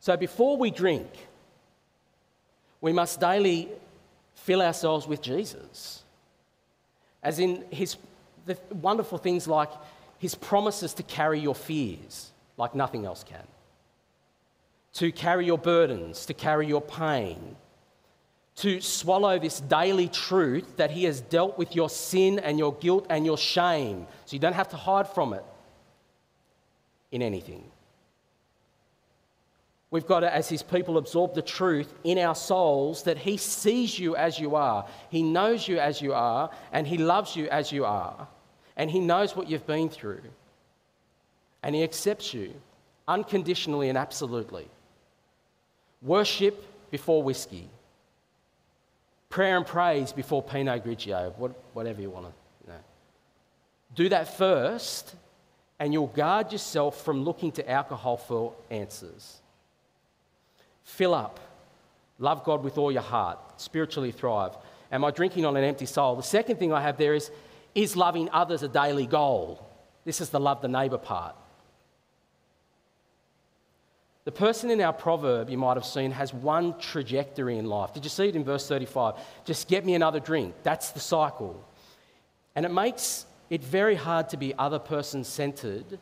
So before we drink, we must daily fill ourselves with Jesus. As in his the wonderful things like his promises to carry your fears like nothing else can, to carry your burdens, to carry your pain, to swallow this daily truth that He has dealt with your sin and your guilt and your shame. So you don't have to hide from it in anything. We've got to, as His people, absorb the truth in our souls that He sees you as you are, He knows you as you are, and He loves you as you are, and He knows what you've been through, and He accepts you unconditionally and absolutely. Worship before whiskey prayer and praise before Pinot Grigio, whatever you want to you know. Do that first, and you'll guard yourself from looking to alcohol for answers. Fill up. Love God with all your heart. Spiritually thrive. Am I drinking on an empty soul? The second thing I have there is is loving others a daily goal? This is the love the neighbour part. The person in our proverb you might have seen has one trajectory in life. Did you see it in verse 35? Just get me another drink. That's the cycle. And it makes it very hard to be other person centered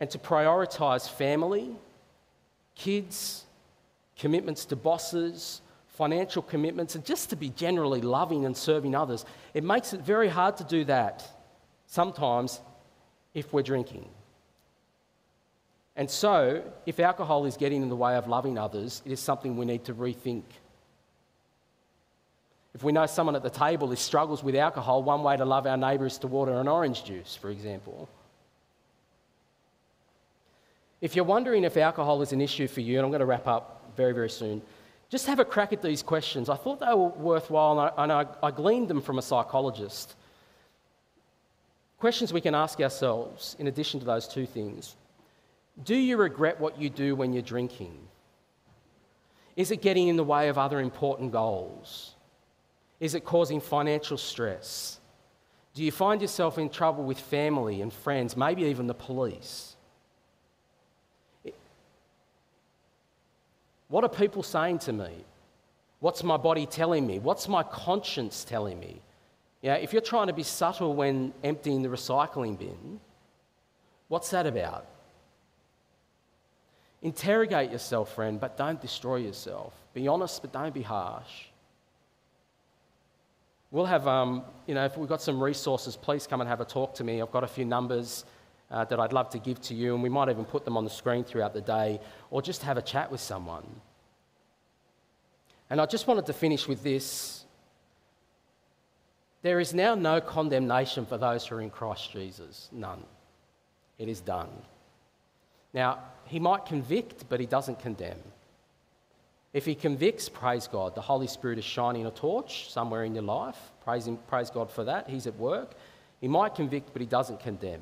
and to prioritize family, kids, commitments to bosses, financial commitments, and just to be generally loving and serving others. It makes it very hard to do that sometimes if we're drinking. And so, if alcohol is getting in the way of loving others, it is something we need to rethink. If we know someone at the table who struggles with alcohol, one way to love our neighbour is to water an orange juice, for example. If you're wondering if alcohol is an issue for you, and I'm going to wrap up very, very soon, just have a crack at these questions. I thought they were worthwhile, and I, and I, I gleaned them from a psychologist. Questions we can ask ourselves in addition to those two things. Do you regret what you do when you're drinking? Is it getting in the way of other important goals? Is it causing financial stress? Do you find yourself in trouble with family and friends, maybe even the police? What are people saying to me? What's my body telling me? What's my conscience telling me? Yeah, if you're trying to be subtle when emptying the recycling bin, what's that about? Interrogate yourself, friend, but don't destroy yourself. Be honest, but don't be harsh. We'll have, um, you know, if we've got some resources, please come and have a talk to me. I've got a few numbers uh, that I'd love to give to you, and we might even put them on the screen throughout the day, or just have a chat with someone. And I just wanted to finish with this. There is now no condemnation for those who are in Christ Jesus. None. It is done. Now, he might convict, but he doesn't condemn. If he convicts, praise God. The Holy Spirit is shining a torch somewhere in your life. Praise, him, praise God for that. He's at work. He might convict, but he doesn't condemn.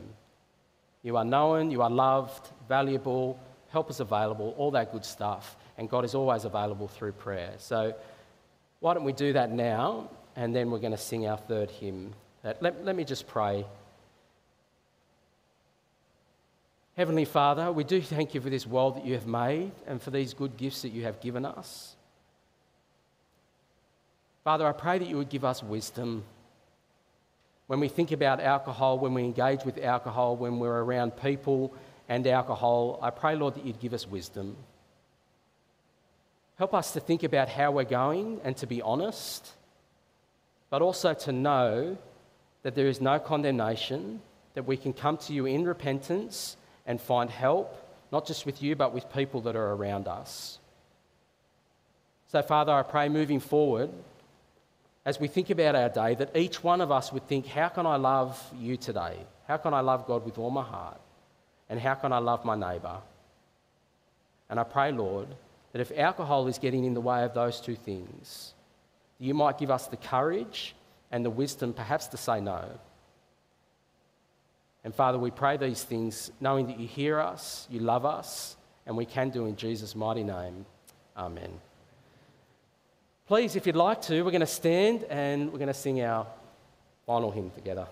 You are known, you are loved, valuable, help is available, all that good stuff. And God is always available through prayer. So why don't we do that now? And then we're going to sing our third hymn. Let, let me just pray. Heavenly Father, we do thank you for this world that you have made and for these good gifts that you have given us. Father, I pray that you would give us wisdom when we think about alcohol, when we engage with alcohol, when we're around people and alcohol. I pray, Lord, that you'd give us wisdom. Help us to think about how we're going and to be honest, but also to know that there is no condemnation, that we can come to you in repentance and find help, not just with you, but with people that are around us. So, Father, I pray moving forward, as we think about our day, that each one of us would think, how can I love you today? How can I love God with all my heart? And how can I love my neighbour? And I pray, Lord, that if alcohol is getting in the way of those two things, you might give us the courage and the wisdom perhaps to say no. And Father, we pray these things knowing that you hear us, you love us, and we can do in Jesus' mighty name. Amen. Please, if you'd like to, we're going to stand and we're going to sing our final hymn together.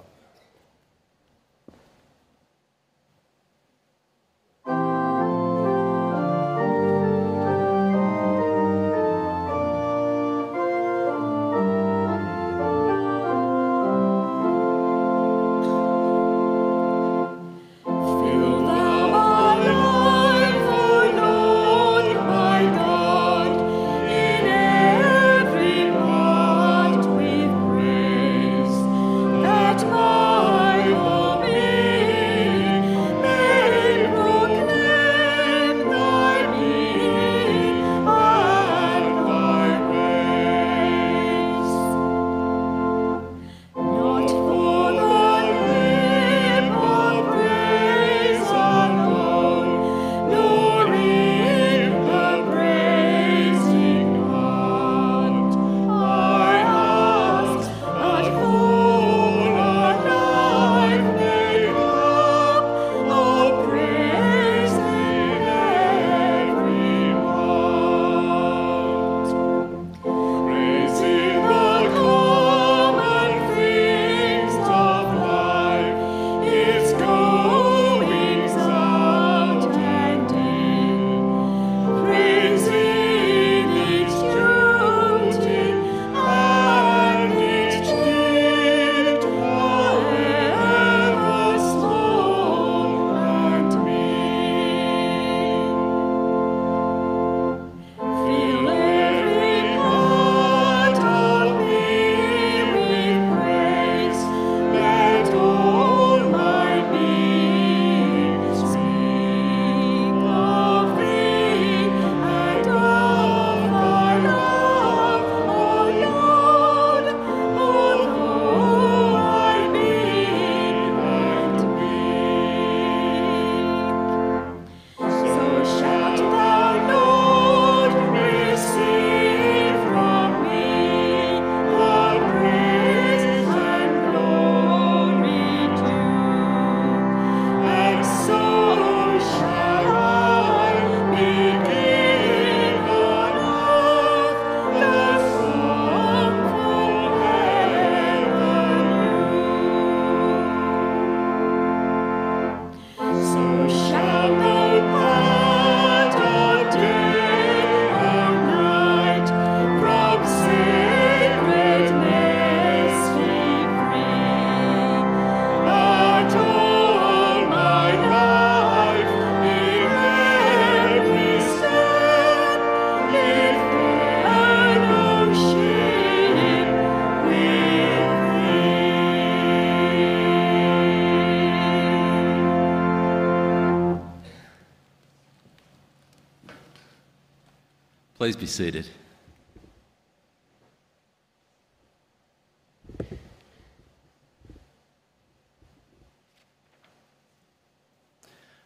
Please be seated.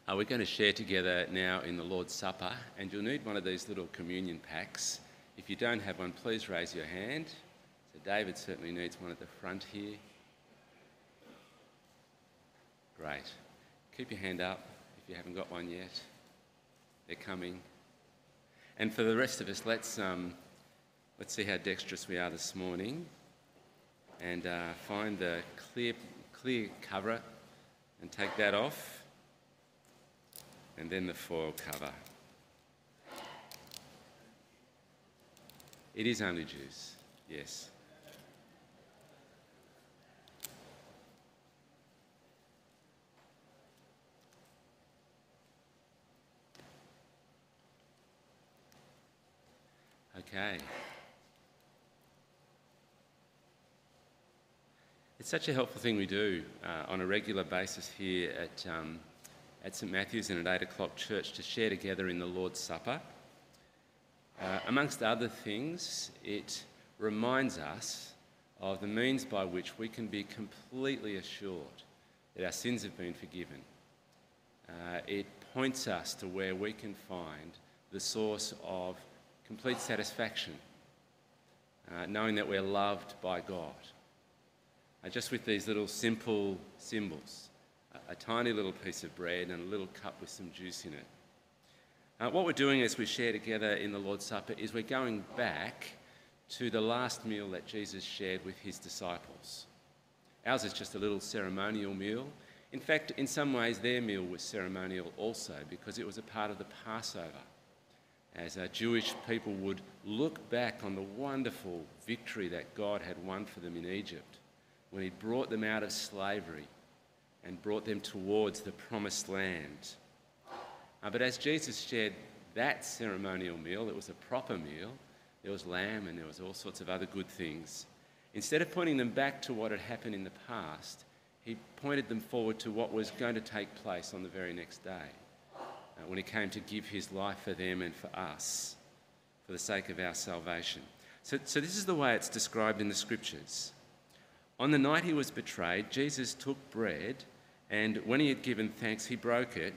Uh, we're going to share together now in the Lord's Supper, and you'll need one of these little communion packs. If you don't have one, please raise your hand. So, David certainly needs one at the front here. Great. Keep your hand up if you haven't got one yet. They're coming. And for the rest of us, let's, um, let's see how dexterous we are this morning and uh, find the clear, clear cover and take that off. And then the foil cover. It is only juice, yes. Okay. It's such a helpful thing we do uh, on a regular basis here at, um, at St Matthew's and at 8 o'clock church to share together in the Lord's Supper. Uh, amongst other things, it reminds us of the means by which we can be completely assured that our sins have been forgiven. uh, it points us to where we can find the source of complete satisfaction, uh, knowing that we're loved by God. Uh, just with these little simple symbols a, a, tiny little piece of bread and a little cup with some juice in it. Uh, what we're doing as we share together in the Lord's Supper is we're going back to the last meal that Jesus shared with his disciples. Ours is just a little ceremonial meal. In fact, in some ways, their meal was ceremonial also because it was a part of the Passover. As uh, Jewish people would look back on the wonderful victory that God had won for them in Egypt when He brought them out of slavery and brought them towards the promised land. Uh, but as Jesus shared that ceremonial meal, it was a proper meal. There was lamb and there was all sorts of other good things. Instead of pointing them back to what had happened in the past, he pointed them forward to what was going to take place on the very next day Uh, when he came to give his life for them and for us for the sake of our salvation. So, so this is the way it's described in the scriptures. On the night he was betrayed, Jesus took bread, and when he had given thanks, he broke it.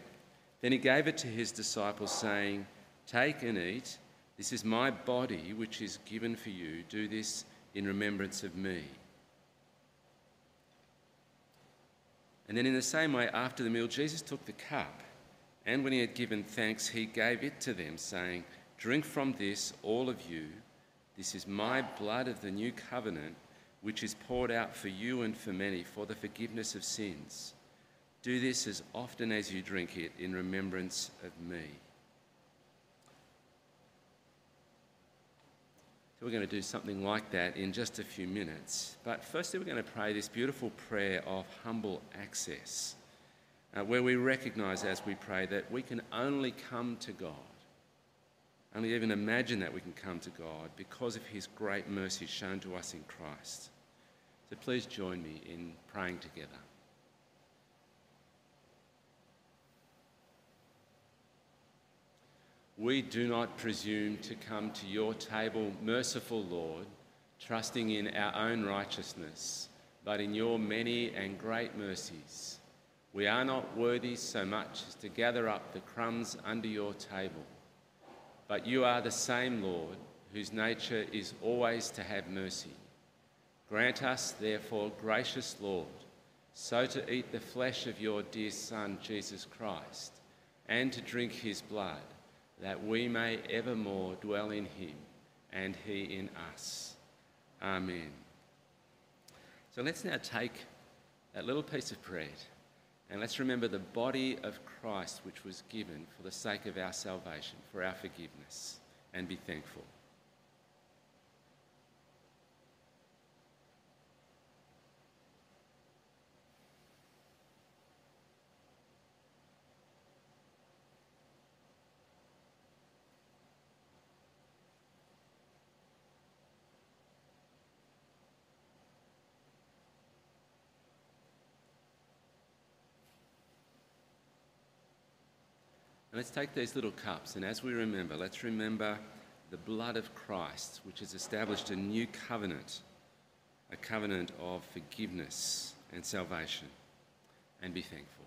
Then he gave it to his disciples, saying, Take and eat. This is my body, which is given for you. Do this in remembrance of me. And then, in the same way, after the meal, Jesus took the cup, and when he had given thanks, he gave it to them, saying, Drink from this, all of you. This is my blood of the new covenant, which is poured out for you and for many for the forgiveness of sins. Do this as often as you drink it in remembrance of me. So we're going to do something like that in just a few minutes. But firstly, we're going to pray this beautiful prayer of humble access, uh, where we recognize as we pray that we can only come to God, only even imagine that we can come to God because of his great mercy shown to us in Christ. So please join me in praying together. We do not presume to come to your table, merciful Lord, trusting in our own righteousness, but in your many and great mercies. We are not worthy so much as to gather up the crumbs under your table, but you are the same Lord, whose nature is always to have mercy. Grant us, therefore, gracious Lord, so to eat the flesh of your dear Son, Jesus Christ, and to drink his blood that we may evermore dwell in him and he in us. Amen. So let's now take that little piece of bread and let's remember the body of Christ which was given for the sake of our salvation, for our forgiveness, and be thankful. And let's take these little cups, and as we remember, let's remember the blood of Christ, which has established a new covenant, a covenant of forgiveness and salvation, and be thankful.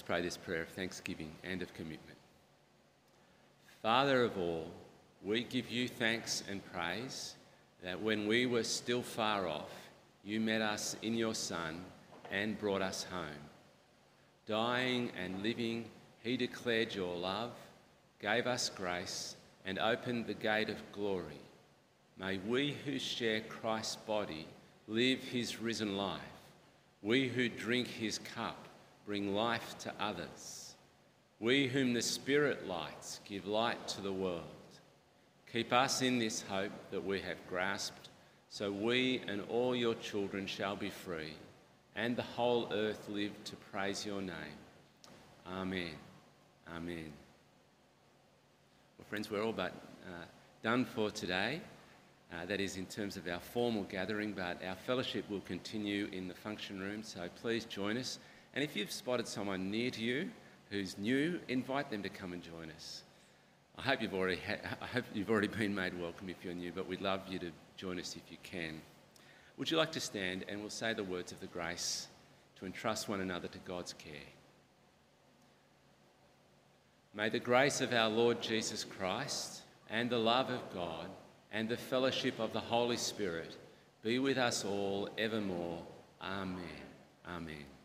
Let's pray this prayer of thanksgiving and of commitment. Father of all, we give you thanks and praise that when we were still far off, you met us in your Son and brought us home. Dying and living, he declared your love, gave us grace, and opened the gate of glory. May we who share Christ's body live his risen life. We who drink his cup bring life to others. We whom the Spirit lights give light to the world. Keep us in this hope that we have grasped, so we and all your children shall be free, and the whole earth live to praise your name. Amen. Amen. Well, friends, we're all but uh, done for today. Uh, that is in terms of our formal gathering, but our fellowship will continue in the function room, so please join us. And if you've spotted someone near to you who's new, invite them to come and join us. I hope you've already, ha- I hope you've already been made welcome if you're new, but we'd love you to join us if you can. Would you like to stand and we'll say the words of the grace to entrust one another to God's care? May the grace of our Lord Jesus Christ and the love of God and the fellowship of the Holy Spirit be with us all evermore. Amen. Amen.